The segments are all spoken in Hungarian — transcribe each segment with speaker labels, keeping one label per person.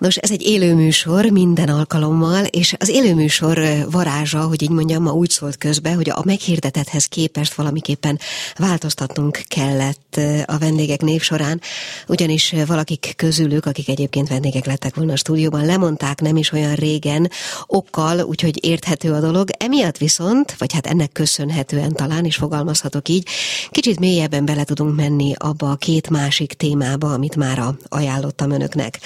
Speaker 1: Nos, ez egy élőműsor minden alkalommal, és az élőműsor varázsa, hogy így mondjam, ma úgy szólt közbe, hogy a meghirdetethez képest valamiképpen változtatnunk kellett a vendégek név során, ugyanis valakik közülük, akik egyébként vendégek lettek volna a stúdióban, lemondták nem is olyan régen okkal, úgyhogy érthető a dolog. Emiatt viszont, vagy hát ennek köszönhetően talán is fogalmazhatok így, kicsit mélyebben bele tudunk menni abba a két másik témába, amit már ajánlottam önöknek.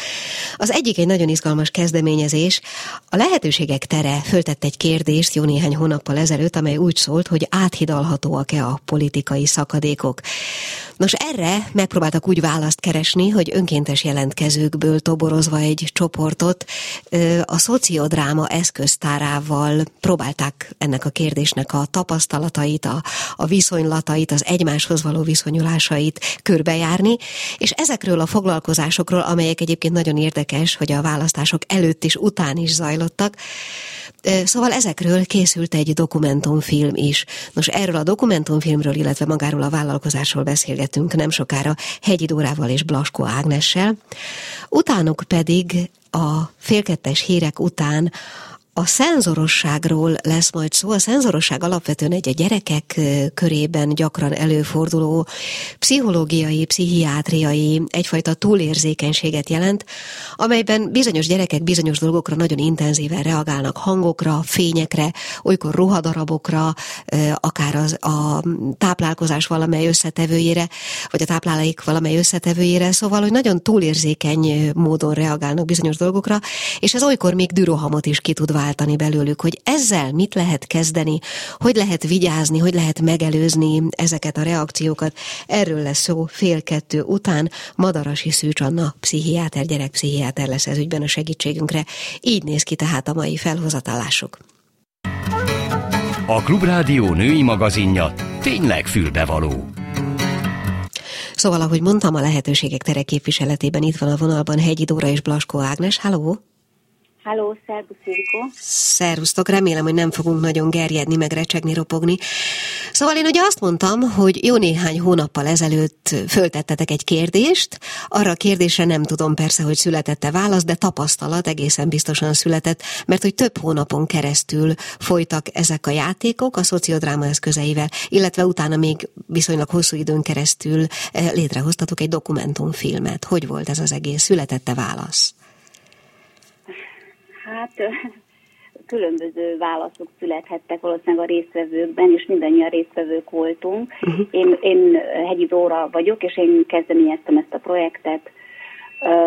Speaker 1: Az egy egyik egy nagyon izgalmas kezdeményezés. A lehetőségek tere föltett egy kérdést jó néhány hónappal ezelőtt, amely úgy szólt, hogy áthidalhatóak-e a politikai szakadékok. Nos, erre megpróbáltak úgy választ keresni, hogy önkéntes jelentkezőkből toborozva egy csoportot a szociodráma eszköztárával próbálták ennek a kérdésnek a tapasztalatait, a, a viszonylatait, az egymáshoz való viszonyulásait körbejárni, és ezekről a foglalkozásokról, amelyek egyébként nagyon érdekes, hogy a választások előtt és után is zajlottak, Szóval ezekről készült egy dokumentumfilm is. Nos, erről a dokumentumfilmről, illetve magáról a vállalkozásról beszélgetünk nem sokára Hegyi Dórával és Blaskó Ágnessel. Utánuk pedig a félkettes hírek után a szenzorosságról lesz majd szó. A szenzorosság alapvetően egy a gyerekek körében gyakran előforduló pszichológiai, pszichiátriai, egyfajta túlérzékenységet jelent, amelyben bizonyos gyerekek bizonyos dolgokra nagyon intenzíven reagálnak, hangokra, fényekre, olykor ruhadarabokra, akár az, a táplálkozás valamely összetevőjére, vagy a táplálék valamely összetevőjére, szóval, hogy nagyon túlérzékeny módon reagálnak bizonyos dolgokra, és ez olykor még dürohamot is ki tud válni váltani belőlük, hogy ezzel mit lehet kezdeni, hogy lehet vigyázni, hogy lehet megelőzni ezeket a reakciókat. Erről lesz szó fél kettő után. Madarasi Szűcs Anna, pszichiáter, gyerekpszichiáter lesz ez ügyben a segítségünkre. Így néz ki tehát a mai felhozatalásuk.
Speaker 2: A Klubrádió női magazinja tényleg fülbevaló.
Speaker 1: Szóval, ahogy mondtam, a lehetőségek tere képviseletében itt van a vonalban Hegyi Dóra és Blaskó Ágnes. Halló!
Speaker 3: Halló, szervusz Ildikó.
Speaker 1: Szervusztok, remélem, hogy nem fogunk nagyon gerjedni, meg recsegni, ropogni. Szóval én ugye azt mondtam, hogy jó néhány hónappal ezelőtt föltettetek egy kérdést, arra a kérdésre nem tudom persze, hogy születette válasz, de tapasztalat egészen biztosan született, mert hogy több hónapon keresztül folytak ezek a játékok a szociodráma eszközeivel, illetve utána még viszonylag hosszú időn keresztül eh, létrehoztatok egy dokumentumfilmet. Hogy volt ez az egész? Születette válasz?
Speaker 3: Hát különböző válaszok születhettek valószínűleg a résztvevőkben, és mindannyian résztvevők voltunk. Uh-huh. Én, én Hegyi Dóra vagyok, és én kezdeményeztem ezt a projektet.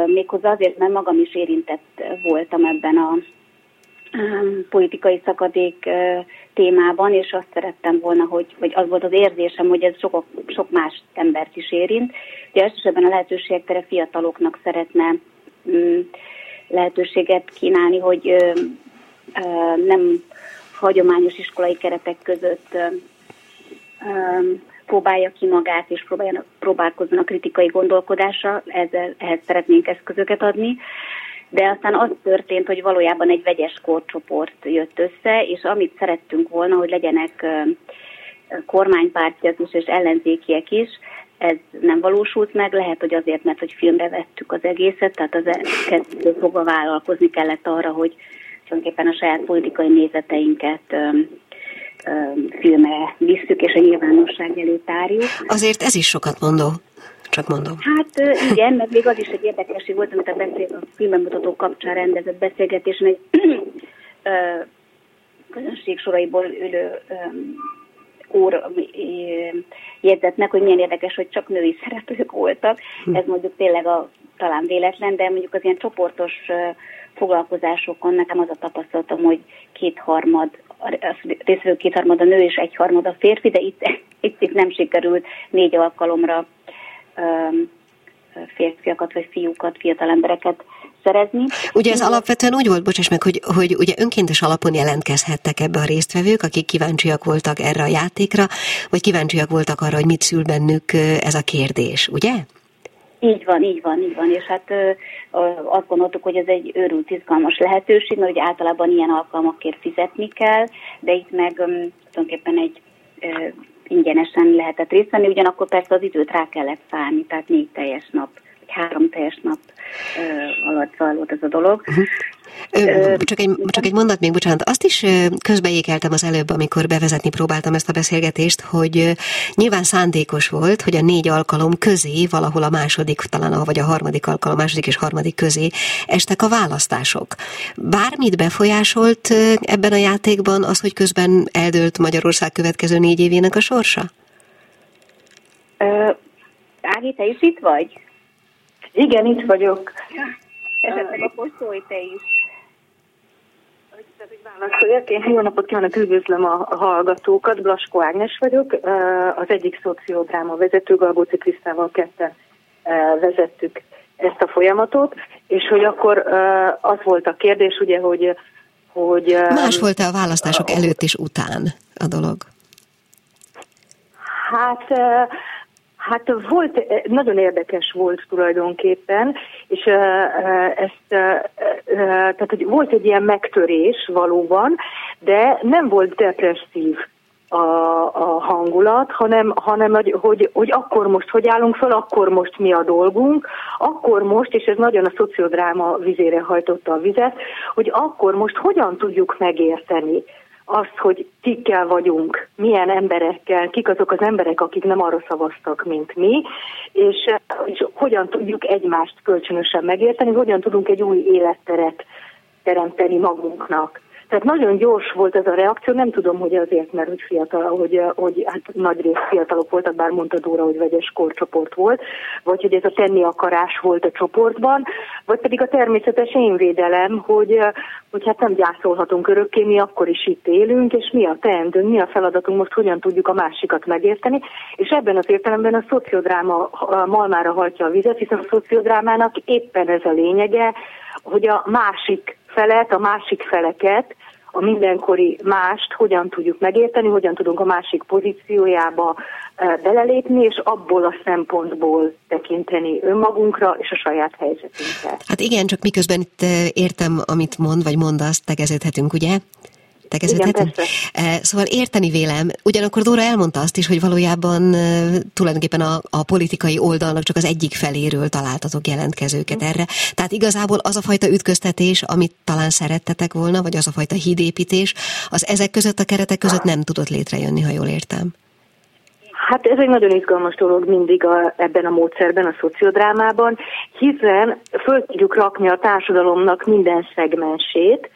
Speaker 3: Méghozzá azért, mert magam is érintett voltam ebben a politikai szakadék témában, és azt szerettem volna, hogy, vagy az volt az érzésem, hogy ez sok, sok más embert is érint. De elsősorban a lehetőségek tere fiataloknak szeretne mm, lehetőséget kínálni, hogy nem hagyományos iskolai keretek között próbálja ki magát, és próbálkozzon a kritikai gondolkodásra, ezzel, ehhez szeretnénk eszközöket adni. De aztán az történt, hogy valójában egy vegyes korcsoport jött össze, és amit szerettünk volna, hogy legyenek kormánypártiak is és ellenzékiek is, ez nem valósult meg, lehet, hogy azért, mert hogy filmre vettük az egészet, tehát az kezdő fogva vállalkozni kellett arra, hogy tulajdonképpen a saját politikai nézeteinket öm, öm, filmre visszük, és a nyilvánosság elé tárjuk.
Speaker 1: Azért ez is sokat mondó. Csak mondom.
Speaker 3: Hát igen, meg még az is egy érdekesség volt, amit a, beszél, a filmbemutató kapcsán rendezett beszélgetésen egy közönség soraiból ülő úr jegyzett meg, hogy milyen érdekes, hogy csak női szereplők voltak. Hm. Ez mondjuk tényleg a, talán véletlen, de mondjuk az ilyen csoportos foglalkozásokon nekem az a tapasztalatom, hogy kétharmad, részvevő kétharmad a nő és egyharmad a férfi, de itt, itt, itt nem sikerült négy alkalomra um, férfiakat vagy fiúkat, fiatal embereket szerezni.
Speaker 1: Ugye ez alapvetően úgy volt, bocsáss meg, hogy, hogy ugye önkéntes alapon jelentkezhettek ebbe a résztvevők, akik kíváncsiak voltak erre a játékra, vagy kíváncsiak voltak arra, hogy mit szül bennük ez a kérdés, ugye?
Speaker 3: Így van, így van, így van, és hát ö, azt gondoltuk, hogy ez egy őrült izgalmas lehetőség, mert ugye általában ilyen alkalmakért fizetni kell, de itt meg ö, tulajdonképpen egy ö, ingyenesen lehetett részt venni, ugyanakkor persze az időt rá kellett szállni, tehát négy teljes nap, három teljes nap alatt zajlott ez a dolog. Uh-huh.
Speaker 1: Csak egy, csak egy mondat még, bocsánat, azt is közbeékeltem az előbb, amikor bevezetni próbáltam ezt a beszélgetést, hogy nyilván szándékos volt, hogy a négy alkalom közé, valahol a második, talán a, vagy a harmadik alkalom, második és harmadik közé estek a választások. Bármit befolyásolt ebben a játékban az, hogy közben eldőlt Magyarország következő négy évének a sorsa?
Speaker 3: Ági, te is itt vagy?
Speaker 4: Igen, itt vagyok.
Speaker 3: Esetleg akkor szólj te is.
Speaker 4: Válaszoljak. Én jó napot kívánok, üdvözlöm a hallgatókat. Blaskó Ágnes vagyok, az egyik szociodráma vezető, Galbóci Krisztával ketten vezettük ezt a folyamatot, és hogy akkor az volt a kérdés, ugye, hogy... hogy
Speaker 1: Más volt-e a választások előtt és után a dolog?
Speaker 4: Hát Hát volt, eh, nagyon érdekes volt tulajdonképpen, és uh, ezt, tehát hogy volt egy ilyen megtörés valóban, de nem volt depresszív a, a hangulat, hanem, hanem hogy, hogy, hogy akkor most hogy állunk fel, akkor most mi a dolgunk, akkor most, és ez nagyon a szociodráma vizére hajtotta a vizet, hogy akkor most hogyan tudjuk megérteni azt, hogy kikkel vagyunk, milyen emberekkel, kik azok az emberek, akik nem arra szavaztak, mint mi, és, és hogyan tudjuk egymást kölcsönösen megérteni, hogyan tudunk egy új életteret teremteni magunknak. Tehát nagyon gyors volt ez a reakció, nem tudom, hogy azért, mert hogy fiatal, hogy, hogy hát nagy rész fiatalok voltak, bár mondta Dóra, hogy vegyes korcsoport volt, vagy hogy ez a tenni akarás volt a csoportban, vagy pedig a természetes énvédelem, hogy, hogy hát nem gyászolhatunk örökké, mi akkor is itt élünk, és mi a teendőnk, mi a feladatunk, most hogyan tudjuk a másikat megérteni, és ebben az értelemben a szociodráma malmára hajtja a vizet, hiszen a szociodrámának éppen ez a lényege, hogy a másik felet, a másik feleket, a mindenkori mást hogyan tudjuk megérteni, hogyan tudunk a másik pozíciójába e, belelépni, és abból a szempontból tekinteni önmagunkra és a saját helyzetünkre.
Speaker 1: Hát igen, csak miközben itt e, értem, amit mond, vagy mondasz, tegeződhetünk, ugye?
Speaker 4: Tegeződhetünk?
Speaker 1: Szóval érteni vélem, ugyanakkor Dóra elmondta azt is, hogy valójában tulajdonképpen a, a politikai oldalnak csak az egyik feléről találtatok jelentkezőket erre. Tehát igazából az a fajta ütköztetés, amit talán szerettetek volna, vagy az a fajta hídépítés, az ezek között a keretek között nem tudott létrejönni, ha jól értem.
Speaker 4: Hát ez egy nagyon izgalmas dolog mindig a, ebben a módszerben, a szociodrámában, hiszen föl tudjuk rakni a társadalomnak minden szegmensét,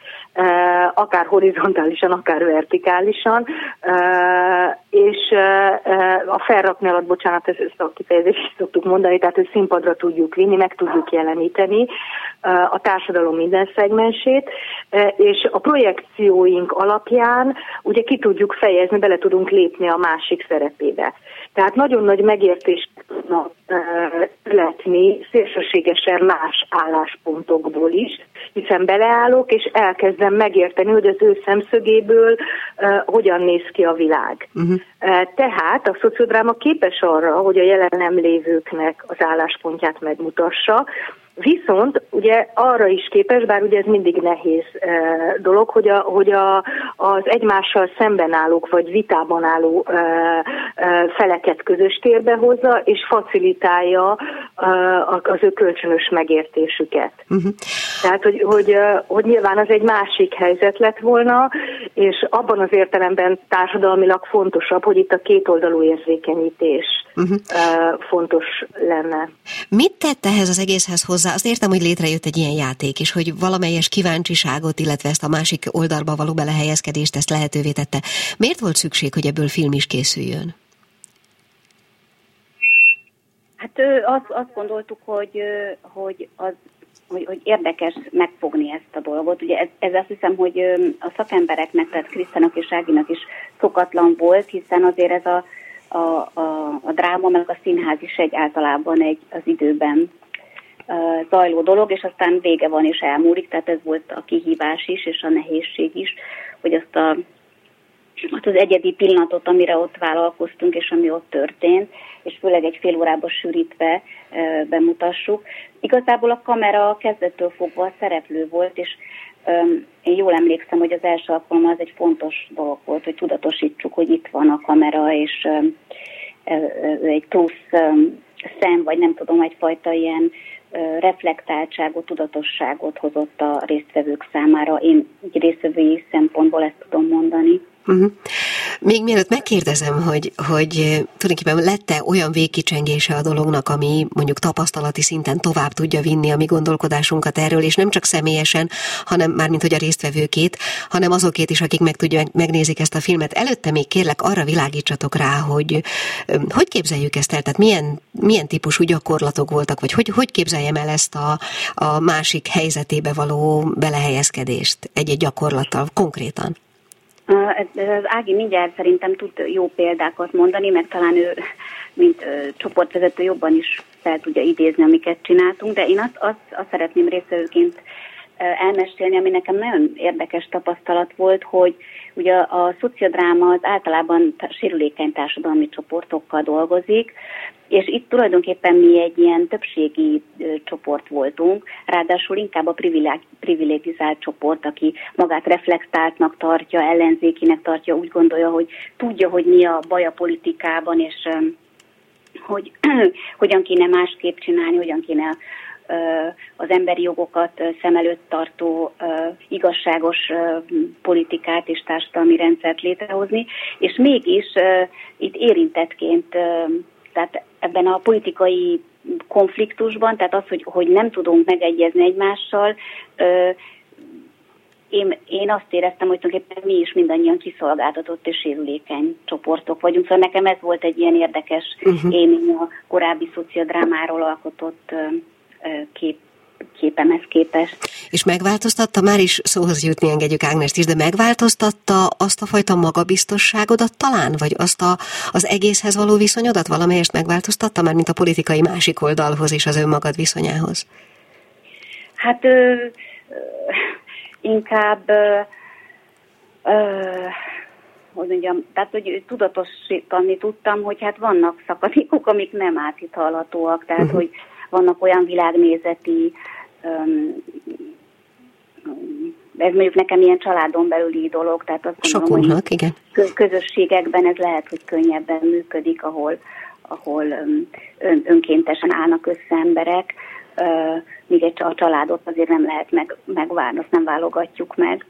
Speaker 4: akár horizontálisan, akár vertikálisan, és a felrakni alatt, bocsánat, ezt a kifejezést szoktuk mondani, tehát hogy színpadra tudjuk vinni, meg tudjuk jeleníteni a társadalom minden szegmensét, és a projekcióink alapján ugye ki tudjuk fejezni, bele tudunk lépni a másik szerepébe. Tehát nagyon nagy megértést tudnak születni szélsőségesen más álláspontokból is, hiszen beleállok, és elkezdem megérteni, hogy az ő szemszögéből uh, hogyan néz ki a világ. Uh-huh. Uh, tehát a szociodráma képes arra, hogy a jelen nem lévőknek az álláspontját megmutassa, Viszont ugye arra is képes, bár ugye ez mindig nehéz e, dolog, hogy, a, hogy a, az egymással szemben állók vagy vitában álló e, e, feleket közös térbe hozza, és facilitálja e, az ő kölcsönös megértésüket. Uh-huh. Tehát, hogy, hogy, hogy nyilván az egy másik helyzet lett volna, és abban az értelemben társadalmilag fontosabb, hogy itt a kétoldalú érzékenyítés uh-huh. fontos lenne.
Speaker 1: Mit tett ehhez az egészhez hozzá? Azt értem, hogy létrejött egy ilyen játék, és hogy valamelyes kíváncsiságot, illetve ezt a másik oldalba való belehelyezkedést ezt lehetővé tette. Miért volt szükség, hogy ebből film is készüljön?
Speaker 3: Hát azt, azt gondoltuk, hogy, hogy az hogy, hogy érdekes megfogni ezt a dolgot. Ugye ez, ez azt hiszem, hogy a szakembereknek, tehát Krisztának és Áginak is szokatlan volt, hiszen azért ez a, a, a, a dráma, meg a színház is egy általában egy az időben zajló dolog, és aztán vége van és elmúlik, tehát ez volt a kihívás is, és a nehézség is, hogy azt a azt az egyedi pillanatot, amire ott vállalkoztunk, és ami ott történt, és főleg egy fél órába sűrítve bemutassuk. Igazából a kamera kezdettől fogva szereplő volt, és én jól emlékszem, hogy az első alkalom az egy fontos dolog volt, hogy tudatosítsuk, hogy itt van a kamera, és egy plusz szem, vagy nem tudom, egyfajta ilyen reflektáltságot, tudatosságot hozott a résztvevők számára. Én egy résztvevői szempontból ezt tudom mondani. Uh-huh.
Speaker 1: Még mielőtt megkérdezem, hogy, hogy tulajdonképpen lette olyan végkicsengése a dolognak, ami mondjuk tapasztalati szinten tovább tudja vinni a mi gondolkodásunkat erről, és nem csak személyesen, hanem már mint hogy a résztvevőkét, hanem azokét is, akik meg tudják, megnézik ezt a filmet. Előtte még kérlek arra világítsatok rá, hogy hogy képzeljük ezt el, tehát milyen, milyen típusú gyakorlatok voltak, vagy hogy, hogy képzeljem el ezt a, a másik helyzetébe való belehelyezkedést egy-egy gyakorlattal konkrétan?
Speaker 3: Az Ági mindjárt szerintem tud jó példákat mondani, mert talán ő, mint csoportvezető jobban is fel tudja idézni, amiket csináltunk, de én azt, azt, azt szeretném részvevőként elmesélni, ami nekem nagyon érdekes tapasztalat volt, hogy ugye a, a szociodráma az általában sérülékeny társadalmi csoportokkal dolgozik, és itt tulajdonképpen mi egy ilyen többségi csoport voltunk, ráadásul inkább a privilegizált csoport, aki magát reflektáltnak tartja, ellenzékinek tartja, úgy gondolja, hogy tudja, hogy mi a baj a politikában, és hogy hogyan kéne másképp csinálni, hogyan kéne az emberi jogokat szem előtt tartó igazságos politikát és társadalmi rendszert létrehozni, és mégis itt érintettként, tehát ebben a politikai konfliktusban, tehát az, hogy, hogy nem tudunk megegyezni egymással, én, én azt éreztem, hogy tulajdonképpen mi is mindannyian kiszolgáltatott és sérülékeny csoportok vagyunk. Szóval nekem ez volt egy ilyen érdekes uh-huh. élmény a korábbi szociodrámáról alkotott kép, képemhez képest.
Speaker 1: És megváltoztatta, már is szóhoz jutni engedjük Ágnest is, de megváltoztatta azt a fajta magabiztosságodat talán, vagy azt a, az egészhez való viszonyodat valamelyest megváltoztatta, már mint a politikai másik oldalhoz és az önmagad viszonyához?
Speaker 3: Hát ö, ö, inkább ö, ö, hogy mondjam, tehát hogy tudatosítani tudtam, hogy hát vannak szakadékok, amik nem áthitalatóak, tehát uh-huh. hogy vannak olyan világnézeti ez mondjuk nekem ilyen családon belüli dolog, tehát azt
Speaker 1: gondolom, hogy igen.
Speaker 3: közösségekben ez lehet, hogy könnyebben működik, ahol, ahol ön, önkéntesen állnak össze emberek, míg egy a családot azért nem lehet meg, megvárni, azt nem válogatjuk meg.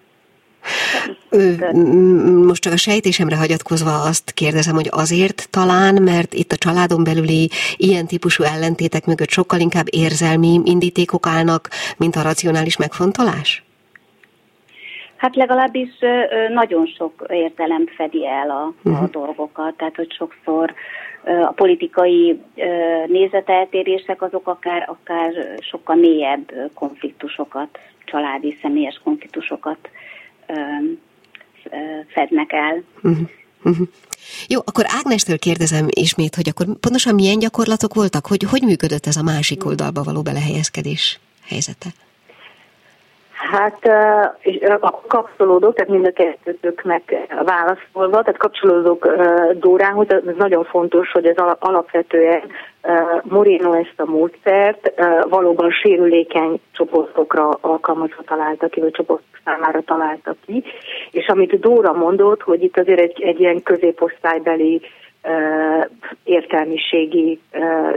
Speaker 1: Most csak a sejtésemre hagyatkozva azt kérdezem, hogy azért talán, mert itt a családon belüli ilyen típusú ellentétek mögött sokkal inkább érzelmi indítékok állnak, mint a racionális megfontolás?
Speaker 3: Hát legalábbis nagyon sok érzelem fedi el a, a uh-huh. dolgokat, tehát hogy sokszor a politikai nézeteltérések azok akár, akár sokkal mélyebb konfliktusokat, családi, személyes konfliktusokat fednek el. Uh-huh.
Speaker 1: Uh-huh. Jó, akkor Ágnestől kérdezem ismét, hogy akkor pontosan milyen gyakorlatok voltak, hogy hogy működött ez a másik oldalba való belehelyezkedés helyzete?
Speaker 4: Hát a kapcsolódók, tehát mind a kettőtöknek válaszolva, tehát kapcsolódók Dórához, ez nagyon fontos, hogy ez alapvetően Moreno ezt a módszert valóban sérülékeny csoportokra alkalmazva találta ki, vagy csoport számára találta ki, és amit Dóra mondott, hogy itt azért egy, egy ilyen középosztálybeli értelmiségi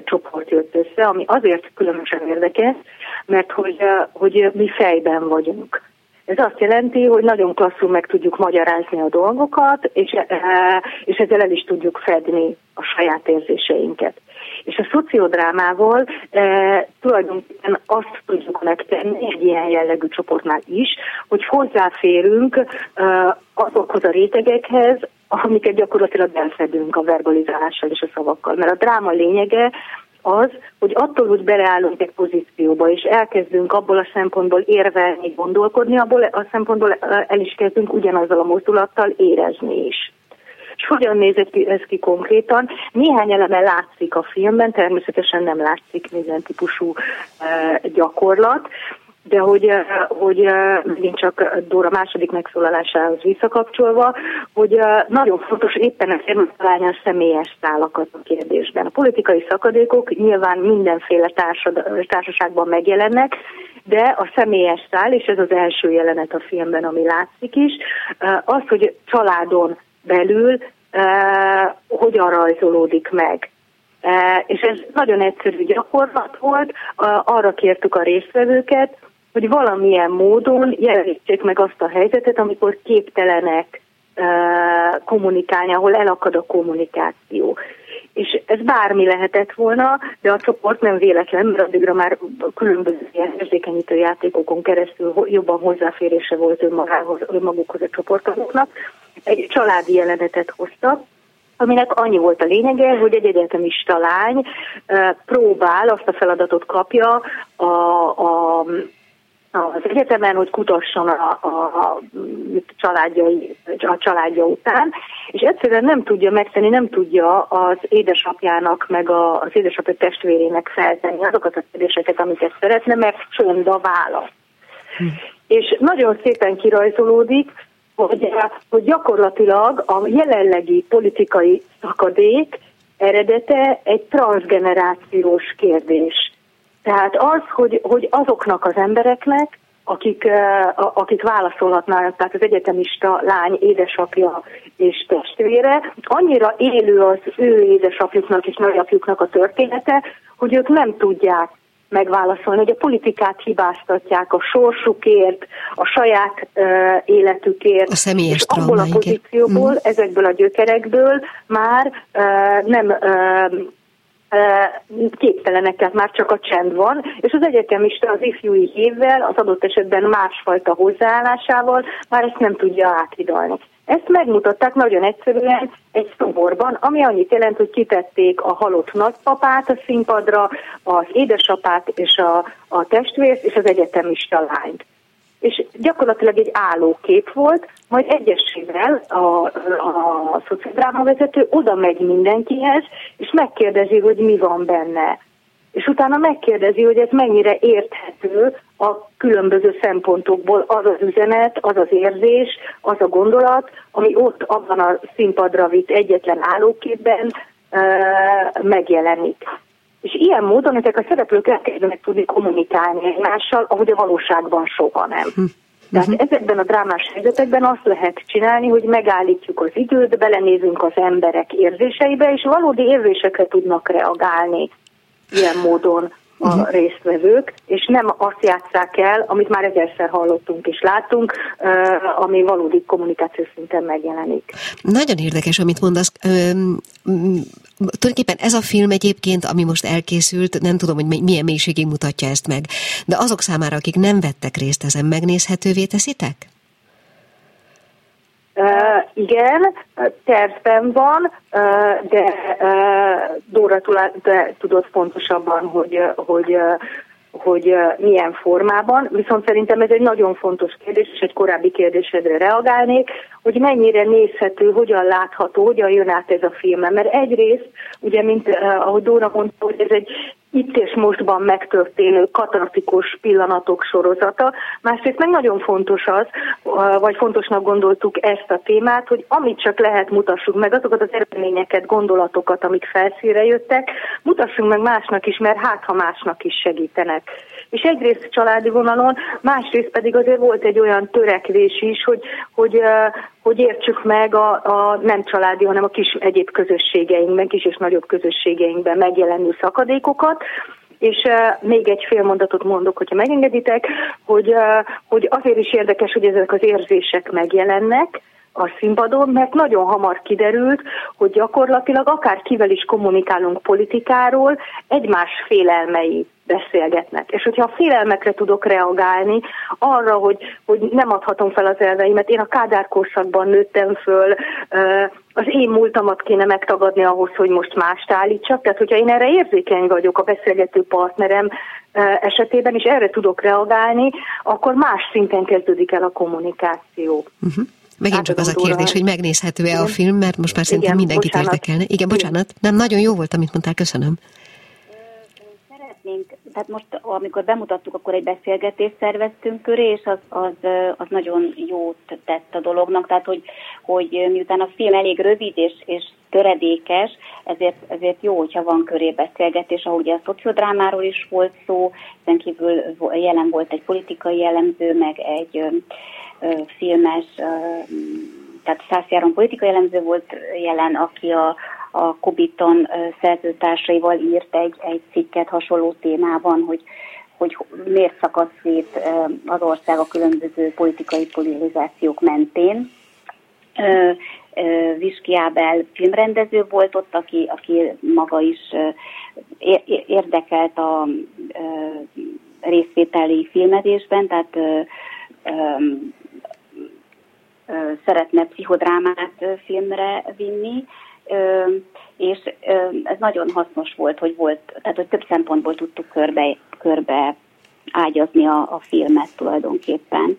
Speaker 4: csoport jött össze, ami azért különösen érdekes, mert hogy, hogy mi fejben vagyunk. Ez azt jelenti, hogy nagyon klasszul meg tudjuk magyarázni a dolgokat, és, és ezzel el is tudjuk fedni a saját érzéseinket. És a szociodrámával e, tulajdonképpen azt tudjuk megtenni egy ilyen jellegű csoportnál is, hogy hozzáférünk e, azokhoz a rétegekhez, amiket gyakorlatilag elfedünk a verbalizálással és a szavakkal. Mert a dráma lényege az, hogy attól, hogy beleállunk egy pozícióba, és elkezdünk abból a szempontból érvelni, gondolkodni, abból a szempontból el is kezdünk ugyanazzal a mozdulattal érezni is. És hogyan ki ez ki konkrétan? Néhány eleme látszik a filmben, természetesen nem látszik minden típusú uh, gyakorlat, de hogy, hogy megint csak Dóra második megszólalásához visszakapcsolva, hogy nagyon fontos éppen ezért találni a személyes szálakat a kérdésben. A politikai szakadékok nyilván mindenféle társad, társaságban megjelennek, de a személyes szál, és ez az első jelenet a filmben, ami látszik is, az, hogy családon belül hogyan rajzolódik meg. És ez nagyon egyszerű gyakorlat volt, arra kértük a résztvevőket, hogy valamilyen módon jelenítsék meg azt a helyzetet, amikor képtelenek kommunikálni, ahol elakad a kommunikáció. És ez bármi lehetett volna, de a csoport nem véletlen, mert addigra már különböző ilyen érzékenyítő játékokon keresztül jobban hozzáférése volt önmagához, önmagukhoz a csoportoknak. Egy családi jelenetet hoztak, aminek annyi volt a lényege, hogy egy egyetemista lány próbál, azt a feladatot kapja a, a az egyetemen, hogy kutasson a, a, a, családjai, a családja után, és egyszerűen nem tudja megtenni, nem tudja az édesapjának, meg a, az édesapja testvérének feltenni azokat a kérdéseket, amiket szeretne, mert csönd a válasz. Hm. És nagyon szépen kirajzolódik, hogy, hogy gyakorlatilag a jelenlegi politikai szakadék eredete egy transgenerációs kérdés tehát az, hogy, hogy azoknak az embereknek, akik, akik válaszolhatnának, tehát az egyetemista lány édesapja és testvére, annyira élő az ő édesapjuknak és nagyapjuknak a története, hogy ők nem tudják megválaszolni, hogy a politikát hibáztatják a sorsukért, a saját uh, életükért.
Speaker 1: A személyes
Speaker 4: és abból a pozícióból, mm. ezekből a gyökerekből már uh, nem uh, képtelenek, már csak a csend van, és az egyetemista az ifjúi hívvel, az adott esetben másfajta hozzáállásával már ezt nem tudja áthidalni. Ezt megmutatták nagyon egyszerűen egy szoborban, ami annyit jelent, hogy kitették a halott nagypapát a színpadra, az édesapát és a, a testvért és az egyetemista lányt és gyakorlatilag egy állókép volt, majd egyesével a, a szociodráma vezető oda megy mindenkihez, és megkérdezi, hogy mi van benne. És utána megkérdezi, hogy ez mennyire érthető a különböző szempontokból az az üzenet, az az érzés, az a gondolat, ami ott abban a színpadra vitt egyetlen állóképben uh, megjelenik. És ilyen módon ezek a szereplők elkezdenek tudni kommunikálni egymással, ahogy a valóságban soha nem. Hm. Tehát uh-huh. ezekben a drámás helyzetekben azt lehet csinálni, hogy megállítjuk az időt, belenézünk az emberek érzéseibe, és valódi érzésekre tudnak reagálni ilyen módon a uh-huh. résztvevők, és nem azt játsszák el, amit már ezerszer hallottunk és láttunk, ami valódi kommunikáció szinten megjelenik.
Speaker 1: Nagyon érdekes, amit mondasz. Üm, tulajdonképpen ez a film egyébként, ami most elkészült, nem tudom, hogy milyen mélységig mutatja ezt meg, de azok számára, akik nem vettek részt ezen, megnézhetővé teszitek?
Speaker 4: Uh, igen, tervben van, uh, de uh, Dóra tudott pontosabban, hogy, hogy hogy milyen formában, viszont szerintem ez egy nagyon fontos kérdés, és egy korábbi kérdésedre reagálnék, hogy mennyire nézhető, hogyan látható, hogyan jön át ez a film. Mert egyrészt, ugye, mint ahogy Dóra mondta, hogy ez egy itt és mostban megtörténő katartikus pillanatok sorozata. Másrészt meg nagyon fontos az, vagy fontosnak gondoltuk ezt a témát, hogy amit csak lehet mutassuk meg, azokat az eredményeket, gondolatokat, amik felszíre jöttek, mutassunk meg másnak is, mert hát ha másnak is segítenek. És egyrészt családi vonalon, másrészt pedig azért volt egy olyan törekvés is, hogy, hogy, hogy értsük meg a, a nem családi, hanem a kis egyéb közösségeinkben, kis és nagyobb közösségeinkben megjelenő szakadékokat, és uh, még egy fél mondatot mondok, hogyha megengeditek, hogy, uh, hogy azért is érdekes, hogy ezek az érzések megjelennek, a színpadon, mert nagyon hamar kiderült, hogy gyakorlatilag akár kivel is kommunikálunk politikáról, egymás félelmei beszélgetnek. És hogyha a félelmekre tudok reagálni, arra, hogy, hogy nem adhatom fel az elveimet, én a Kádár korszakban nőttem föl, az én múltamat kéne megtagadni ahhoz, hogy most mást állítsak. Tehát, hogyha én erre érzékeny vagyok a beszélgető partnerem esetében, és erre tudok reagálni, akkor más szinten kezdődik el a kommunikáció.
Speaker 1: Uh-huh. Megint csak az a kérdés, hogy megnézhető-e a film, mert most már szerintem mindenkit bocsánat. érdekelne. Igen, bocsánat, nem, nagyon jó volt, amit mondtál, köszönöm.
Speaker 3: szeretnénk, tehát most amikor bemutattuk, akkor egy beszélgetést szerveztünk köré, és az, az, az nagyon jót tett a dolognak, tehát hogy, hogy miután a film elég rövid és, és töredékes, ezért, ezért jó, hogyha van köré beszélgetés, ahol ugye a szociodrámáról is volt szó, ezen kívül jelen volt egy politikai jellemző, meg egy filmes, tehát Szászjáron politikai jellemző volt jelen, aki a, a Kobiton szerzőtársaival írt egy, egy cikket hasonló témában, hogy, hogy miért szakadt szét az ország a különböző politikai polarizációk mentén. Viski Ábel filmrendező volt ott, aki, aki maga is érdekelt a részvételi filmezésben, tehát szeretne pszichodrámát filmre vinni, és ez nagyon hasznos volt, hogy volt, tehát hogy több szempontból tudtuk körbe, körbe ágyazni a, a filmet tulajdonképpen.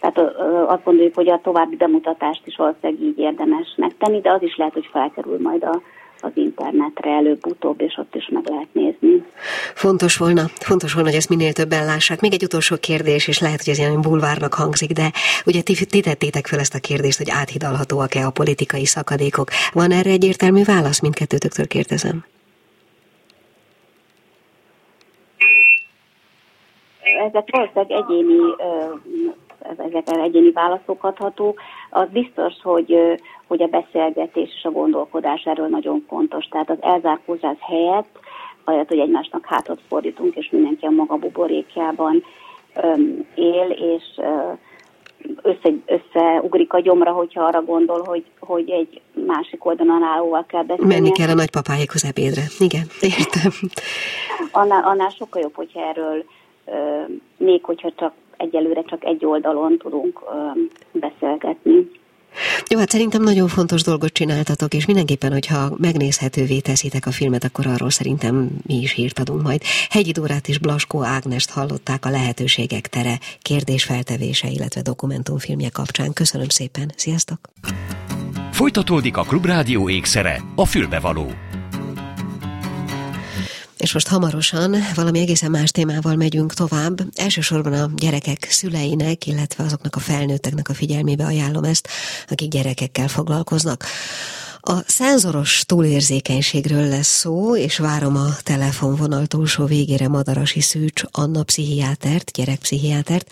Speaker 3: Tehát azt gondoljuk, hogy a további bemutatást is valószínűleg így érdemes megtenni, de az is lehet, hogy felkerül majd a, az internetre előbb-utóbb, és ott is meg lehet nézni.
Speaker 1: Fontos volna, fontos volna, hogy ezt minél többen lássák. Még egy utolsó kérdés, és lehet, hogy ez ilyen bulvárnak hangzik, de ugye ti, ti tettétek fel ezt a kérdést, hogy áthidalhatóak-e a politikai szakadékok. Van erre egyértelmű válasz? Mindkettőtöktől kérdezem.
Speaker 3: Ezek valószínűleg egyéni ezekre egyéni válaszok adhatók. Az biztos, hogy, hogy a beszélgetés és a gondolkodás erről nagyon fontos. Tehát az elzárkózás helyett, ahelyett, hogy egymásnak hátat fordítunk, és mindenki a maga buborékjában él, és össze, összeugrik a gyomra, hogyha arra gondol, hogy, hogy egy másik oldalon állóval kell beszélni.
Speaker 1: Menni kell a nagypapáikhoz ebédre. Igen, értem.
Speaker 3: annál, annál sokkal jobb, hogyha erről még hogyha csak egyelőre csak egy oldalon tudunk beszélgetni.
Speaker 1: Jó, hát szerintem nagyon fontos dolgot csináltatok, és mindenképpen, hogyha megnézhetővé teszitek a filmet, akkor arról szerintem mi is hírt adunk majd. Hegyi Dórát és Blaskó Ágnest hallották a lehetőségek tere kérdésfeltevése, illetve dokumentumfilmje kapcsán. Köszönöm szépen, sziasztok!
Speaker 2: Folytatódik a Klubrádió ékszere, a fülbevaló.
Speaker 1: És most hamarosan valami egészen más témával megyünk tovább. Elsősorban a gyerekek szüleinek, illetve azoknak a felnőtteknek a figyelmébe ajánlom ezt, akik gyerekekkel foglalkoznak. A szenzoros túlérzékenységről lesz szó, és várom a telefonvonal túlsó végére Madarasi Szűcs Anna pszichiátert, gyerekpszichiátert.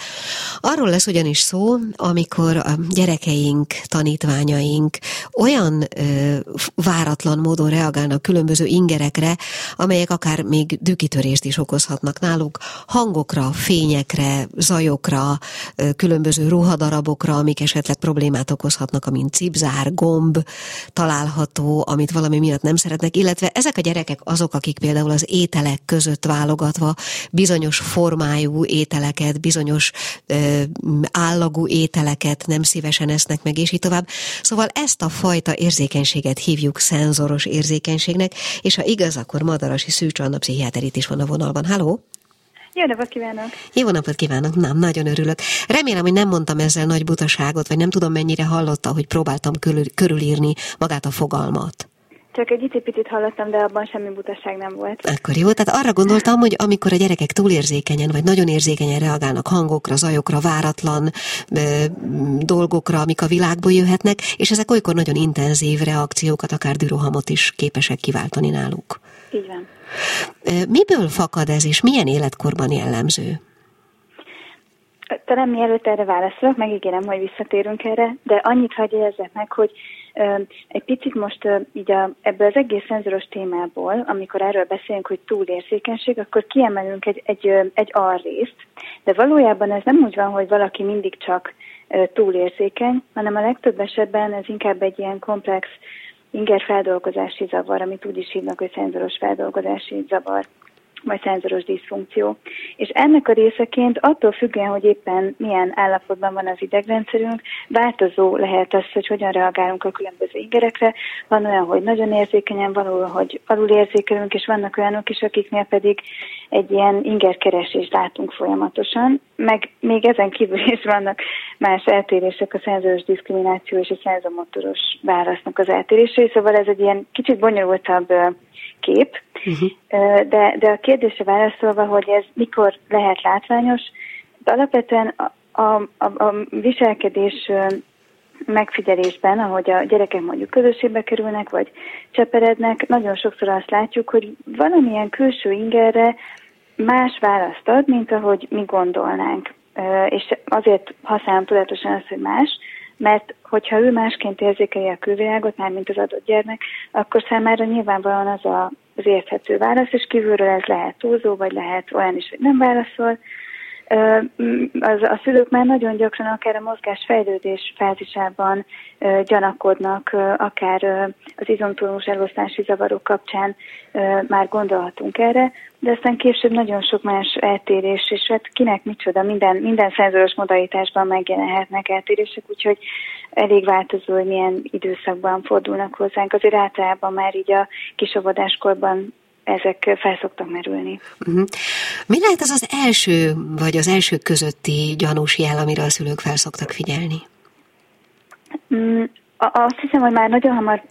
Speaker 1: Arról lesz ugyanis szó, amikor a gyerekeink, tanítványaink olyan ö, váratlan módon reagálnak különböző ingerekre, amelyek akár még dükitörést is okozhatnak náluk, hangokra, fényekre, zajokra, ö, különböző ruhadarabokra, amik esetleg problémát okozhatnak, amint cipzár, gomb, talál található, amit valami miatt nem szeretnek, illetve ezek a gyerekek azok, akik például az ételek között válogatva bizonyos formájú ételeket, bizonyos ö, állagú ételeket nem szívesen esznek meg, és így tovább. Szóval ezt a fajta érzékenységet hívjuk szenzoros érzékenységnek, és ha igaz, akkor Madarasi Szűcs Anna pszichiáter itt is van a vonalban. Halló!
Speaker 5: Jó napot kívánok!
Speaker 1: Jó napot kívánok! Nem, nagyon örülök. Remélem, hogy nem mondtam ezzel nagy butaságot, vagy nem tudom mennyire hallotta, hogy próbáltam körül, körülírni magát a fogalmat.
Speaker 5: Csak egy picit hallottam, de abban semmi butaság nem volt.
Speaker 1: Akkor jó, tehát arra gondoltam, hogy amikor a gyerekek túlérzékenyen, vagy nagyon érzékenyen reagálnak hangokra, zajokra, váratlan ö, dolgokra, amik a világból jöhetnek, és ezek olykor nagyon intenzív reakciókat, akár dürohamot is képesek kiváltani náluk.
Speaker 5: Így van.
Speaker 1: Miből fakad ez, és milyen életkorban jellemző?
Speaker 5: Talán mielőtt erre válaszolok, megígérem, hogy visszatérünk erre, de annyit hagyja ezek meg, hogy egy picit most így a, ebből az egész szenzoros témából, amikor erről beszélünk, hogy túlérzékenység, akkor kiemelünk egy, egy, egy alrészt, de valójában ez nem úgy van, hogy valaki mindig csak túlérzékeny, hanem a legtöbb esetben ez inkább egy ilyen komplex inger feldolgozási zavar, amit úgy is hívnak, hogy szenzoros feldolgozási zavar vagy szenzoros diszfunkció. És ennek a részeként attól függően, hogy éppen milyen állapotban van az idegrendszerünk, változó lehet az, hogy hogyan reagálunk a különböző ingerekre. Van olyan, hogy nagyon érzékenyen, van olyan, hogy alulérzékelünk, és vannak olyanok is, akiknél pedig egy ilyen ingerkeresést látunk folyamatosan, meg még ezen kívül is vannak más eltérések a szenzoros diszkrimináció és a szenzomotoros válasznak az eltérései, szóval ez egy ilyen kicsit bonyolultabb kép, uh-huh. de, de a kérdésre válaszolva, hogy ez mikor lehet látványos, alapvetően a, a, a, a viselkedés megfigyelésben, ahogy a gyerekek mondjuk közösségbe kerülnek, vagy cseperednek, nagyon sokszor azt látjuk, hogy valamilyen külső ingerre más választ ad, mint ahogy mi gondolnánk. És azért használom tudatosan azt, hogy más, mert hogyha ő másként érzékeli a külvilágot, már mint az adott gyermek, akkor számára nyilvánvalóan az a, az érthető válasz, és kívülről ez lehet túlzó, vagy lehet olyan is, hogy nem válaszol, az, a szülők már nagyon gyakran akár a mozgásfejlődés fázisában gyanakodnak, akár az izomtónus elosztási zavarok kapcsán már gondolhatunk erre, de aztán később nagyon sok más eltérés, és hát kinek micsoda, minden, minden szenzoros modalitásban megjelenhetnek eltérések, úgyhogy elég változó, hogy milyen időszakban fordulnak hozzánk. Azért általában már így a kisavadáskorban ezek felszoktak merülni. Uh-huh.
Speaker 1: Mi lehet az az első, vagy az első közötti gyanús jel, amire a szülők felszoktak figyelni?
Speaker 5: Mm, azt hiszem, hogy már nagyon hamar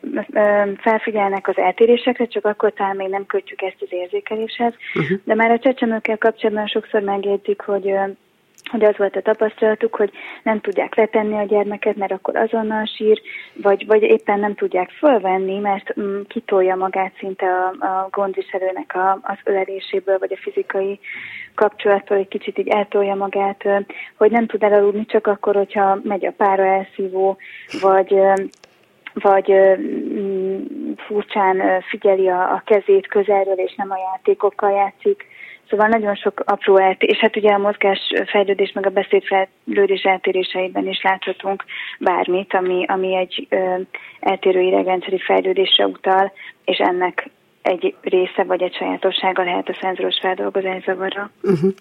Speaker 5: felfigyelnek az eltérésekre, csak akkor talán még nem kötjük ezt az érzékeléshez, uh-huh. de már a csecsemőkkel kapcsolatban sokszor megjegyzik, hogy hogy az volt a tapasztalatuk, hogy nem tudják letenni a gyermeket, mert akkor azonnal sír, vagy, vagy éppen nem tudják fölvenni, mert mm, kitolja magát szinte a, a gondviselőnek a, az öleléséből, vagy a fizikai kapcsolattól egy kicsit így eltolja magát, hogy nem tud elaludni csak akkor, hogyha megy a pára elszívó, vagy vagy mm, furcsán figyeli a, a kezét közelről, és nem a játékokkal játszik, Szóval nagyon sok apró eltérés, és hát ugye a mozgás fejlődés meg a beszédfejlődés eltéréseiben is láthatunk bármit, ami, ami egy ö, eltérő idegrendszeri fejlődésre utal, és ennek egy része vagy egy sajátossága lehet a szenzoros feldolgozás zavarra. Uh-huh.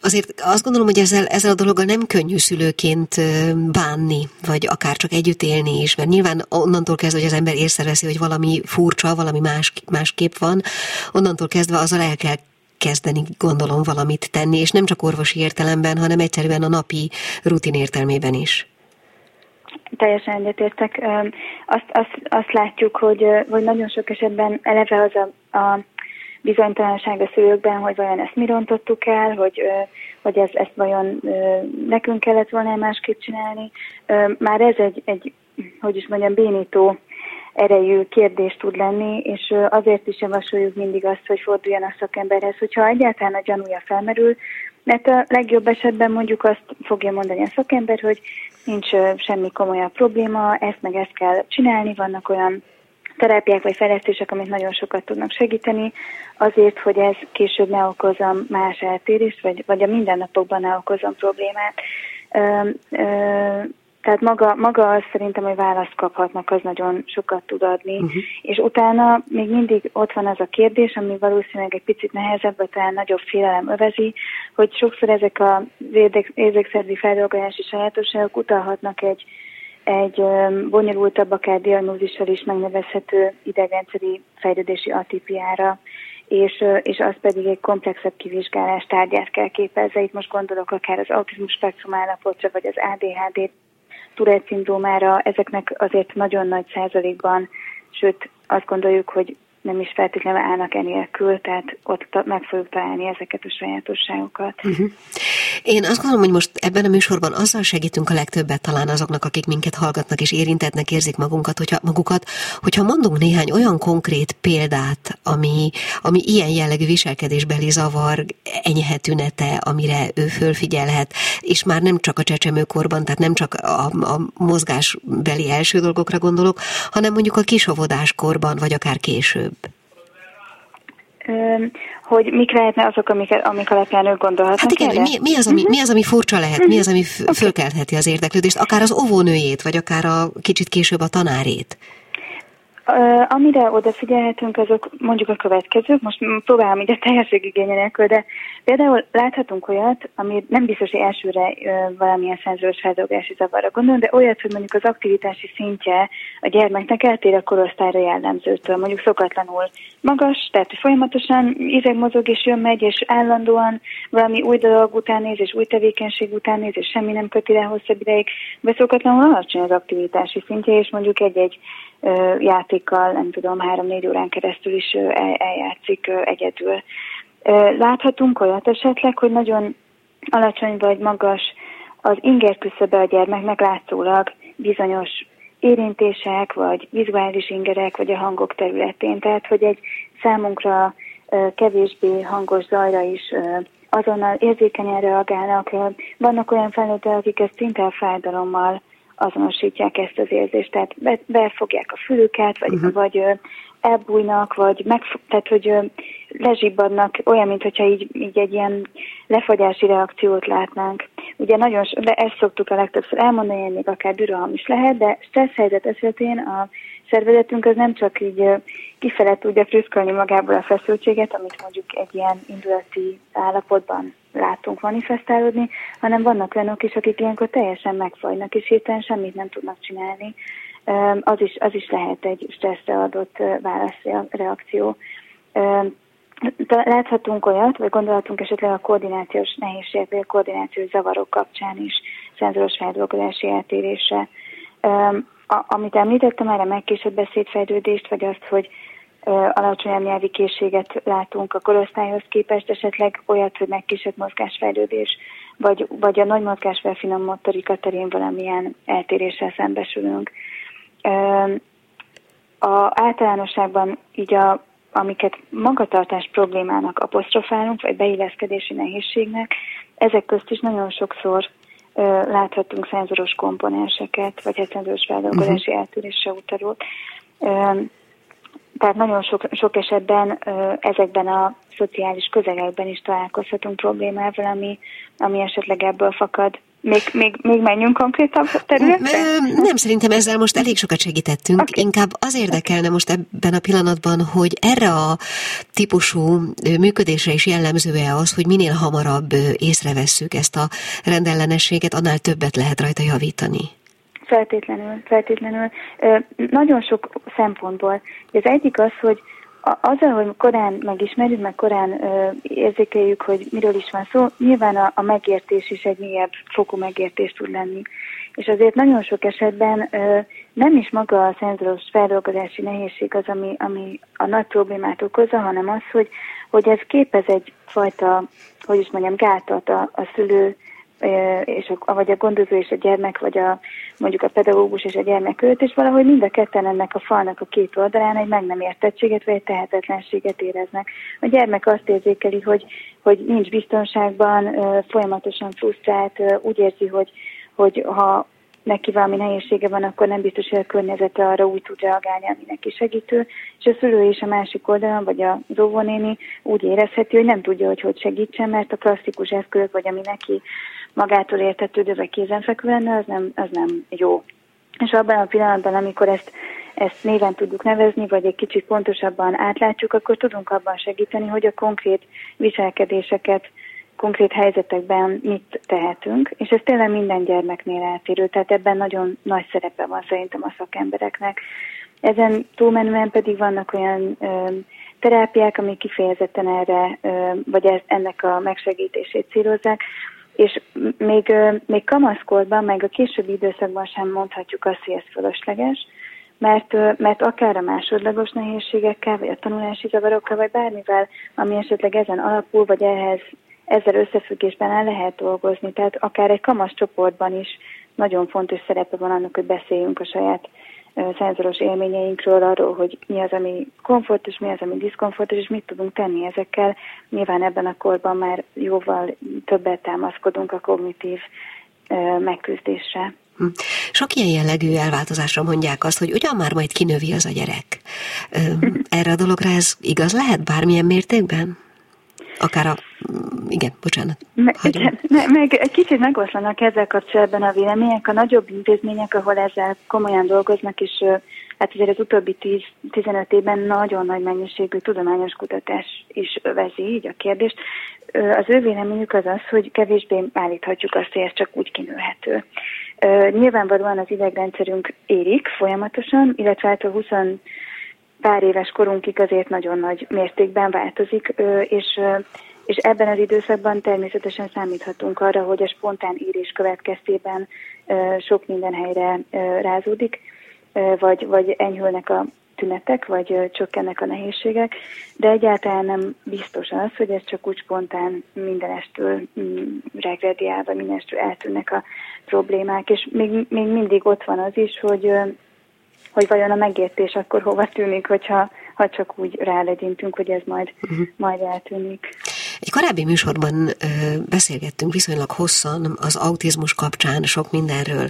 Speaker 1: Azért azt gondolom, hogy ezzel, ezzel a dologgal nem könnyű szülőként bánni, vagy akár csak együtt élni is, mert nyilván onnantól kezdve, hogy az ember észreveszi, hogy valami furcsa, valami más, másképp van, onnantól kezdve azzal el kell kezdeni, gondolom, valamit tenni, és nem csak orvosi értelemben, hanem egyszerűen a napi rutin értelmében is.
Speaker 5: Teljesen egyetértek. Azt, azt, azt látjuk, hogy, hogy nagyon sok esetben eleve az a, a bizonytalanság a szülőkben, hogy vajon ezt mi rontottuk el, hogy, hogy ez, ezt vajon nekünk kellett volna másképp csinálni. Már ez egy, egy hogy is mondjam, bénító erejű kérdés tud lenni, és azért is javasoljuk mindig azt, hogy forduljon a szakemberhez, hogyha egyáltalán a gyanúja felmerül, mert a legjobb esetben mondjuk azt fogja mondani a szakember, hogy nincs semmi komolyabb probléma, ezt meg ezt kell csinálni, vannak olyan terápiák vagy fejlesztések, amik nagyon sokat tudnak segíteni, azért, hogy ez később ne okozom más eltérést, vagy, vagy a mindennapokban ne okozom problémát. Ö, ö, tehát maga, maga az szerintem, hogy választ kaphatnak, az nagyon sokat tud adni. Uh-huh. És utána még mindig ott van az a kérdés, ami valószínűleg egy picit nehezebb, vagy talán nagyobb félelem övezi, hogy sokszor ezek az érzékszervi feldolgozási sajátosságok utalhatnak egy, egy bonyolultabb, akár diagnózissal is megnevezhető idegrendszeri fejlődési atípiára és, és az pedig egy komplexebb kivizsgálás tárgyát kell képezze. Itt most gondolok akár az autizmus spektrum állapotra, vagy az ADHD Tourette szindrómára, ezeknek azért nagyon nagy százalékban, sőt azt gondoljuk, hogy nem is feltétlenül állnak enélkül, tehát ott meg fogjuk találni ezeket a sajátosságokat. Uh-huh.
Speaker 1: Én azt gondolom, hogy most ebben a műsorban azzal segítünk a legtöbbet talán azoknak, akik minket hallgatnak és érintetnek érzik magunkat, hogyha, magukat, hogyha mondunk néhány olyan konkrét példát, ami, ami ilyen jellegű viselkedésbeli zavar, enyhe tünete, amire ő fölfigyelhet, és már nem csak a csecsemőkorban, tehát nem csak a, a mozgásbeli első dolgokra gondolok, hanem mondjuk a kisavodáskorban, vagy akár később
Speaker 5: hogy mik lehetne azok, amik, amik alapján ők gondolhatnak
Speaker 1: Hát igen, mi, mi, az, ami, uh-huh. mi az, ami furcsa lehet, uh-huh. mi az, ami f- okay. fölkeltheti az érdeklődést, akár az óvónőjét, vagy akár a kicsit később a tanárét?
Speaker 5: Amire odafigyelhetünk, azok mondjuk a következők, most próbálom így a teljességigénye nélkül, de például láthatunk olyat, ami nem biztos, hogy elsőre valamilyen szenzoros feldolgási zavarra gondolom, de olyat, hogy mondjuk az aktivitási szintje a gyermeknek eltér a korosztályra jellemzőtől, mondjuk szokatlanul magas, tehát folyamatosan mozog és jön megy, és állandóan valami új dolog után néz, és új tevékenység után néz, és semmi nem köti le hosszabb ideig, vagy szokatlanul alacsony az aktivitási szintje, és mondjuk egy-egy játékkal, nem tudom, három-négy órán keresztül is eljátszik egyedül. Láthatunk olyat esetleg, hogy nagyon alacsony vagy magas az inger küszöbe a gyermeknek látszólag bizonyos érintések, vagy vizuális ingerek, vagy a hangok területén. Tehát, hogy egy számunkra kevésbé hangos zajra is azonnal érzékenyen reagálnak. Vannak olyan felnőttek, akik ezt szinte fájdalommal azonosítják ezt az érzést, tehát befogják a fülüket, vagy, uh-huh. vagy elbújnak, vagy meg, tehát, hogy lezsibbadnak, olyan, mintha így, így egy ilyen lefagyási reakciót látnánk. Ugye nagyon, de ezt szoktuk a legtöbbször elmondani, még akár düröham is lehet, de stressz helyzet esetén a szervezetünk az nem csak így kifele tudja früszkölni magából a feszültséget, amit mondjuk egy ilyen indulati állapotban látunk manifestálódni, hanem vannak olyanok is, akik ilyenkor teljesen megfajnak, és hirtelen semmit nem tudnak csinálni. Az is, az is lehet egy stresszre adott válaszreakció. Láthatunk olyat, vagy gondolhatunk esetleg a koordinációs nehézségek, vagy a koordinációs zavarok kapcsán is szenzoros feldolgozási eltérésre. Amit említettem, erre megkésett beszédfejlődést, vagy azt, hogy alacsonyabb nyelvi készséget látunk a korosztályhoz képest, esetleg olyat, hogy megkísért mozgásfejlődés, vagy, vagy a nagy mozgásfel finom motorika terén valamilyen eltéréssel szembesülünk. A általánosságban így a, amiket magatartás problémának apostrofálunk, vagy beilleszkedési nehézségnek, ezek közt is nagyon sokszor láthatunk szenzoros komponenseket, vagy hát szenzoros feldolgozási uh-huh. eltűrésre utaló tehát nagyon sok, sok esetben ezekben a szociális közegekben is találkozhatunk problémával, ami, ami esetleg ebből fakad. Még, még, még menjünk konkrétabb területre?
Speaker 1: Nem, szerintem ezzel most elég sokat segítettünk. Okay. Inkább az érdekelne most ebben a pillanatban, hogy erre a típusú működésre is jellemző-e az, hogy minél hamarabb észrevesszük ezt a rendellenességet, annál többet lehet rajta javítani.
Speaker 5: Feltétlenül, feltétlenül. Nagyon sok szempontból. Az egyik az, hogy azzal, hogy korán megismerjük, meg korán ö, érzékeljük, hogy miről is van szó, nyilván a, a megértés is egy mélyebb fokú megértés tud lenni. És azért nagyon sok esetben nem is maga a szenzoros feldolgozási nehézség az, ami, ami a nagy problémát okozza, hanem az, hogy, hogy ez képez egyfajta, hogy is mondjam, gátat a, a szülő és a, vagy a gondozó és a gyermek, vagy a, mondjuk a pedagógus és a gyermek között, és valahogy mind a ketten ennek a falnak a két oldalán egy meg nem értettséget, vagy egy tehetetlenséget éreznek. A gyermek azt érzékeli, hogy, hogy nincs biztonságban, folyamatosan frusztrált, úgy érzi, hogy, hogy ha neki valami nehézsége van, akkor nem biztos, hogy a környezete arra úgy tud reagálni, ami neki segítő, és a szülő is a másik oldalon, vagy a óvónéni úgy érezheti, hogy nem tudja, hogy hogy segítsen, mert a klasszikus eszközök, vagy ami neki magától értetődő, vagy kézenfekvő lenne, az nem, az nem jó. És abban a pillanatban, amikor ezt, ezt néven tudjuk nevezni, vagy egy kicsit pontosabban átlátjuk, akkor tudunk abban segíteni, hogy a konkrét viselkedéseket konkrét helyzetekben mit tehetünk, és ez tényleg minden gyermeknél eltérő, tehát ebben nagyon nagy szerepe van szerintem a szakembereknek. Ezen túlmenően pedig vannak olyan ö, terápiák, amik kifejezetten erre, ö, vagy ez, ennek a megsegítését célozzák, és még, még kamaszkorban, meg a későbbi időszakban sem mondhatjuk azt, hogy ez fölösleges, mert, mert akár a másodlagos nehézségekkel, vagy a tanulási zavarokkal, vagy bármivel, ami esetleg ezen alapul, vagy ehhez ezzel összefüggésben el lehet dolgozni. Tehát akár egy kamasz csoportban is nagyon fontos szerepe van annak, hogy beszéljünk a saját szenzoros élményeinkről, arról, hogy mi az, ami komfortos, mi az, ami diszkomfortos, és mit tudunk tenni ezekkel. Nyilván ebben a korban már jóval többet támaszkodunk a kognitív megküzdésre.
Speaker 1: Hm. Sok ilyen jellegű elváltozásra mondják azt, hogy ugyan már majd kinövi az a gyerek. Erre a dologra ez igaz lehet bármilyen mértékben? Akár a... Igen, bocsánat.
Speaker 5: Me, igen, me, meg egy kicsit megoszlanak ezzel kapcsolatban a vélemények. A nagyobb intézmények, ahol ezzel komolyan dolgoznak, és hát azért az utóbbi 10-15 évben nagyon nagy mennyiségű tudományos kutatás is övezi így a kérdést. Az ő véleményük az az, hogy kevésbé állíthatjuk azt, hogy ez csak úgy kinőhető. Nyilvánvalóan az idegrendszerünk érik folyamatosan, illetve hát a 20 pár éves korunkig azért nagyon nagy mértékben változik, és és ebben az időszakban természetesen számíthatunk arra, hogy a spontán írés következtében sok minden helyre rázódik, vagy, vagy enyhülnek a tünetek, vagy csökkennek a nehézségek, de egyáltalán nem biztos az, hogy ez csak úgy spontán mindenestől mm, regrediálva, mindenestől eltűnnek a problémák, és még, még mindig ott van az is, hogy hogy vajon a megértés akkor hova tűnik, hogyha ha csak úgy rálegyintünk, hogy ez majd, uh-huh. majd eltűnik.
Speaker 1: Egy korábbi műsorban ö, beszélgettünk viszonylag hosszan az autizmus kapcsán sok mindenről,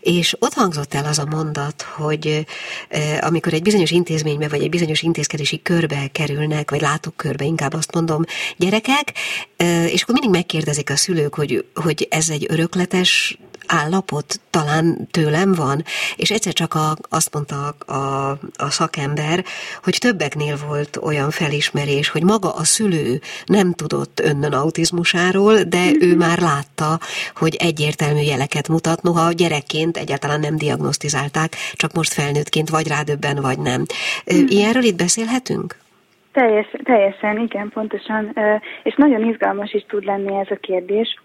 Speaker 1: és ott hangzott el az a mondat, hogy ö, amikor egy bizonyos intézménybe vagy egy bizonyos intézkedési körbe kerülnek, vagy látókörbe inkább azt mondom, gyerekek, ö, és akkor mindig megkérdezik a szülők, hogy, hogy ez egy örökletes állapot talán tőlem van, és egyszer csak a, azt mondta a, a szakember, hogy többeknél volt olyan felismerés, hogy maga a szülő nem tudott önnön autizmusáról, de mm-hmm. ő már látta, hogy egyértelmű jeleket mutat, noha gyerekként egyáltalán nem diagnosztizálták, csak most felnőttként vagy rádöbben, vagy nem. Mm-hmm. Ilyenről itt beszélhetünk?
Speaker 5: Teljes, teljesen, igen, pontosan. És nagyon izgalmas is tud lenni ez a kérdés,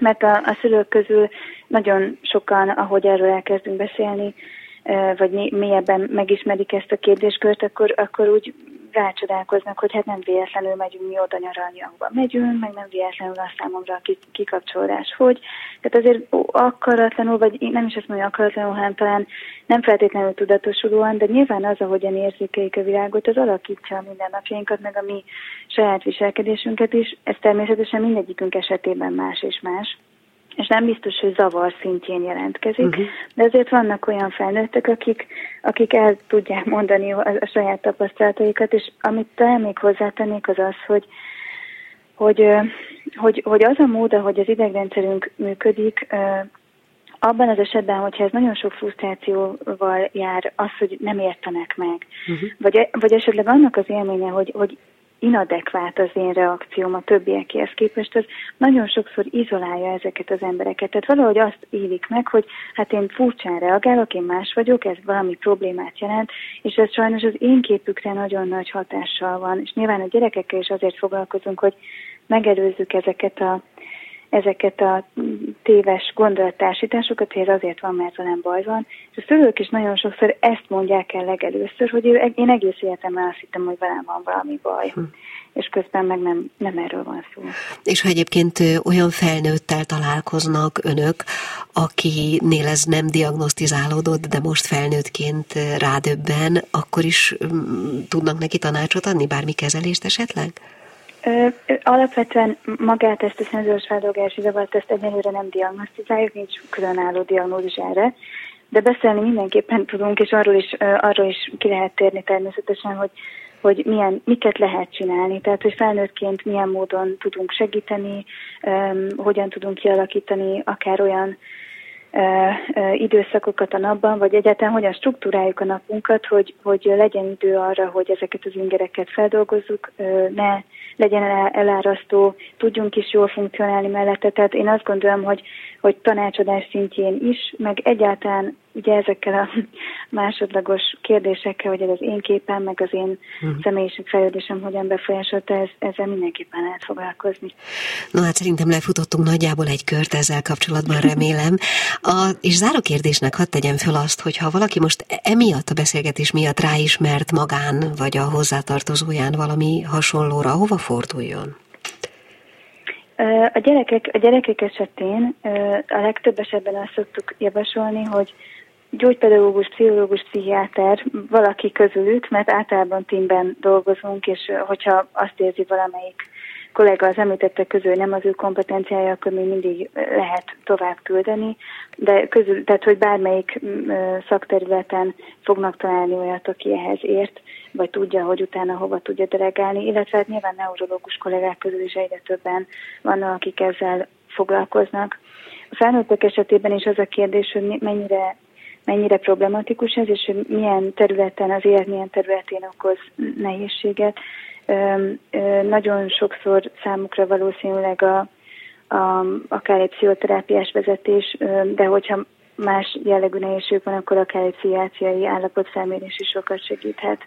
Speaker 5: mert a, a szülők közül nagyon sokan, ahogy erről elkezdünk beszélni, vagy mélyebben megismerik ezt a kérdéskört, akkor, akkor úgy rácsodálkoznak, hogy hát nem véletlenül megyünk mi oda nyaralni, ahova megyünk, meg nem véletlenül a számomra a kikapcsolódás, hogy. Tehát azért akaratlanul, vagy nem is azt mondja akaratlanul, hanem talán nem feltétlenül tudatosulóan, de nyilván az, ahogyan érzékeljük a világot, az alakítja a mindennapjainkat, meg a mi saját viselkedésünket is. Ez természetesen mindegyikünk esetében más és más és nem biztos, hogy zavar szintjén jelentkezik, uh-huh. de azért vannak olyan felnőttek, akik, akik el tudják mondani a, a saját tapasztalataikat, és amit talán még hozzátennék az az, hogy, hogy, hogy, hogy az a mód, ahogy az idegrendszerünk működik, abban az esetben, hogyha ez nagyon sok frusztrációval jár, az, hogy nem értenek meg, uh-huh. vagy, vagy esetleg annak az élménye, hogy, hogy inadekvát az én reakcióm a többiekéhez képest, az nagyon sokszor izolálja ezeket az embereket. Tehát valahogy azt élik meg, hogy hát én furcsán reagálok, én más vagyok, ez valami problémát jelent, és ez sajnos az én képükre nagyon nagy hatással van. És nyilván a gyerekekkel is azért foglalkozunk, hogy megelőzzük ezeket a ezeket a téves gondolattársításokat, hogy ez azért van, mert velem baj van. És a szülők is nagyon sokszor ezt mondják el legelőször, hogy én egész életemben azt hittem, hogy velem van valami baj. Hm. És közben meg nem, nem erről van szó.
Speaker 1: És ha egyébként olyan felnőttel találkoznak önök, akinél ez nem diagnosztizálódott, de most felnőttként rádöbben, akkor is tudnak neki tanácsot adni, bármi kezelést esetleg?
Speaker 5: Alapvetően magát ezt a szenzoros feldolgási zavart, ezt egyelőre nem diagnosztizáljuk, nincs különálló diagnózis erre, de beszélni mindenképpen tudunk, és arról is, arról is ki lehet térni természetesen, hogy, hogy milyen, miket lehet csinálni, tehát hogy felnőttként milyen módon tudunk segíteni, hogyan tudunk kialakítani akár olyan időszakokat a napban, vagy egyáltalán hogyan struktúráljuk a napunkat, hogy, hogy legyen idő arra, hogy ezeket az ingereket feldolgozzuk, ne legyen elárasztó, tudjunk is jól funkcionálni mellette. Tehát én azt gondolom, hogy, hogy tanácsadás szintjén is, meg egyáltalán ugye ezekkel a másodlagos kérdésekkel, hogy ez az én képem, meg az én uh-huh. személyiség fejlődésem hogyan befolyásolta, ez, ezzel mindenképpen lehet foglalkozni.
Speaker 1: No hát szerintem lefutottunk nagyjából egy kört ezzel kapcsolatban, remélem. A, és záró kérdésnek hadd tegyem föl azt, hogy ha valaki most emiatt a beszélgetés miatt ráismert magán, vagy a hozzátartozóján valami hasonlóra, hova forduljon?
Speaker 5: A gyerekek, a gyerekek esetén a legtöbb esetben azt szoktuk javasolni, hogy gyógypedagógus, pszichológus, pszichiáter, valaki közülük, mert általában tímben dolgozunk, és hogyha azt érzi valamelyik kollega az említettek közül nem az ő kompetenciája, akkor még mindig lehet tovább küldeni, de közül, tehát hogy bármelyik szakterületen fognak találni olyat, aki ehhez ért. vagy tudja, hogy utána hova tudja delegálni, illetve hát nyilván neurológus kollégák közül is egyre többen vannak, akik ezzel foglalkoznak. A felnőttek esetében is az a kérdés, hogy mennyire mennyire problematikus ez, és milyen területen, az élet milyen területén okoz nehézséget. Nagyon sokszor számukra valószínűleg a, a, akár egy pszichoterápiás vezetés, de hogyha más jellegű nehézség van, akkor akár egy pszichiátriai állapotfelmérés is sokat segíthet.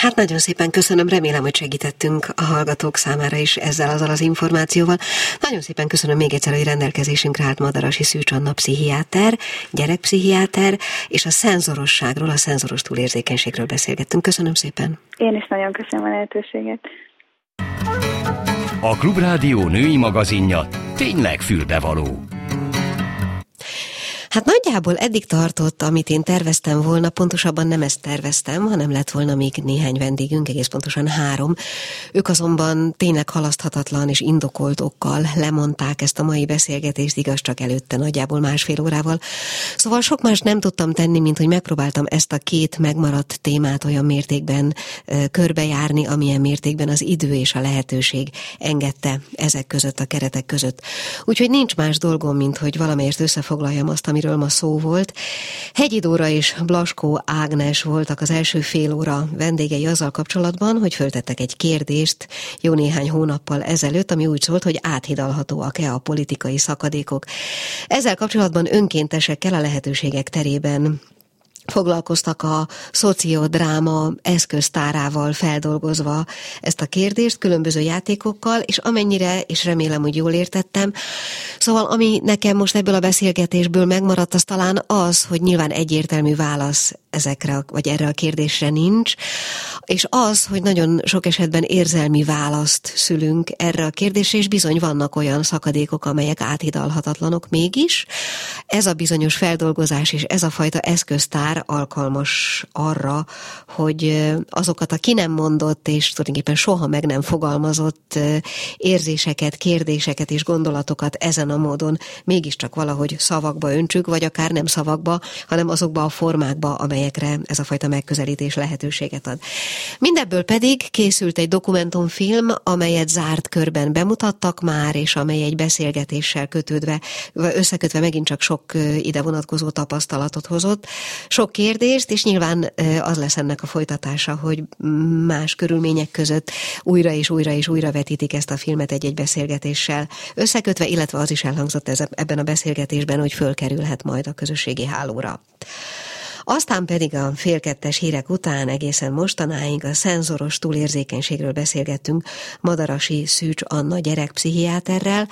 Speaker 1: Hát nagyon szépen köszönöm, remélem, hogy segítettünk a hallgatók számára is ezzel azzal az információval. Nagyon szépen köszönöm még egyszer, hogy rendelkezésünkre állt Madarasi Szűcs Anna pszichiáter, gyerekpszichiáter, és a szenzorosságról, a szenzoros túlérzékenységről beszélgettünk. Köszönöm szépen.
Speaker 5: Én is nagyon köszönöm a lehetőséget.
Speaker 2: A Klubrádió női magazinja tényleg fülbevaló.
Speaker 1: Hát nagyjából eddig tartott, amit én terveztem volna, pontosabban nem ezt terveztem, hanem lett volna még néhány vendégünk, egész pontosan három. Ők azonban tényleg halaszthatatlan és indokolt okkal lemondták ezt a mai beszélgetést, igaz csak előtte nagyjából másfél órával. Szóval sok más nem tudtam tenni, mint hogy megpróbáltam ezt a két megmaradt témát olyan mértékben e, körbejárni, amilyen mértékben az idő és a lehetőség engedte ezek között, a keretek között. Úgyhogy nincs más dolgom, mint hogy valamelyest összefoglaljam azt, amiről ma szó volt. Hegyi Dóra és Blaskó Ágnes voltak az első fél óra vendégei azzal kapcsolatban, hogy föltettek egy kérdést jó néhány hónappal ezelőtt, ami úgy szólt, hogy áthidalhatóak-e a politikai szakadékok. Ezzel kapcsolatban önkéntesekkel a lehetőségek terében foglalkoztak a szociodráma eszköztárával feldolgozva ezt a kérdést, különböző játékokkal, és amennyire, és remélem, hogy jól értettem, szóval ami nekem most ebből a beszélgetésből megmaradt, az talán az, hogy nyilván egyértelmű válasz ezekre, vagy erre a kérdésre nincs, és az, hogy nagyon sok esetben érzelmi választ szülünk erre a kérdésre, és bizony vannak olyan szakadékok, amelyek áthidalhatatlanok mégis. Ez a bizonyos feldolgozás és ez a fajta eszköztár alkalmas arra, hogy azokat a ki nem mondott és tulajdonképpen soha meg nem fogalmazott érzéseket, kérdéseket és gondolatokat ezen a módon mégiscsak valahogy szavakba öntsük, vagy akár nem szavakba, hanem azokba a formákba, amelyekre ez a fajta megközelítés lehetőséget ad. Mindebből pedig készült egy dokumentumfilm, amelyet zárt körben bemutattak már, és amely egy beszélgetéssel kötődve, összekötve megint csak sok ide vonatkozó tapasztalatot hozott. Sok kérdést, és nyilván az lesz ennek a folytatása, hogy más körülmények között újra és újra és újra vetítik ezt a filmet egy-egy beszélgetéssel összekötve, illetve az is elhangzott ebben a beszélgetésben, hogy fölkerülhet majd a közösségi hálóra. Aztán pedig a félkettes hírek után egészen mostanáig a szenzoros túlérzékenységről beszélgettünk Madarasi Szűcs Anna gyerekpszichiáterrel,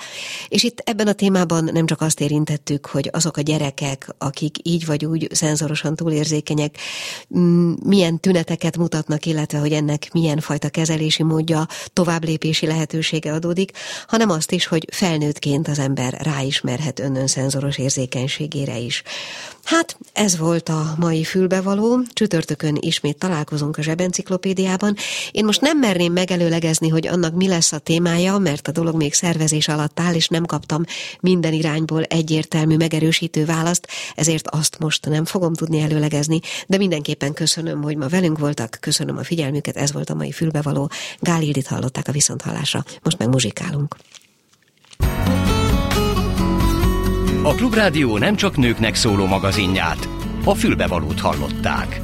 Speaker 1: és itt ebben a témában nem csak azt érintettük, hogy azok a gyerekek, akik így vagy úgy szenzorosan túlérzékenyek, milyen tüneteket mutatnak, illetve hogy ennek milyen fajta kezelési módja, továbblépési lehetősége adódik, hanem azt is, hogy felnőttként az ember ráismerhet önnön szenzoros érzékenységére is. Hát ez volt a mai fülbevaló. Csütörtökön ismét találkozunk a zsebenciklopédiában. Én most nem merném megelőlegezni, hogy annak mi lesz a témája, mert a dolog még szervezés alatt áll, és nem kaptam minden irányból egyértelmű megerősítő választ, ezért azt most nem fogom tudni előlegezni, de mindenképpen köszönöm, hogy ma velünk voltak, köszönöm a figyelmüket, ez volt a mai fülbevaló. Gál Ildit hallották a viszonthallásra, most meg muzsikálunk.
Speaker 2: A Klubrádió nem csak nőknek szóló magazinját, a fülbevalót hallották.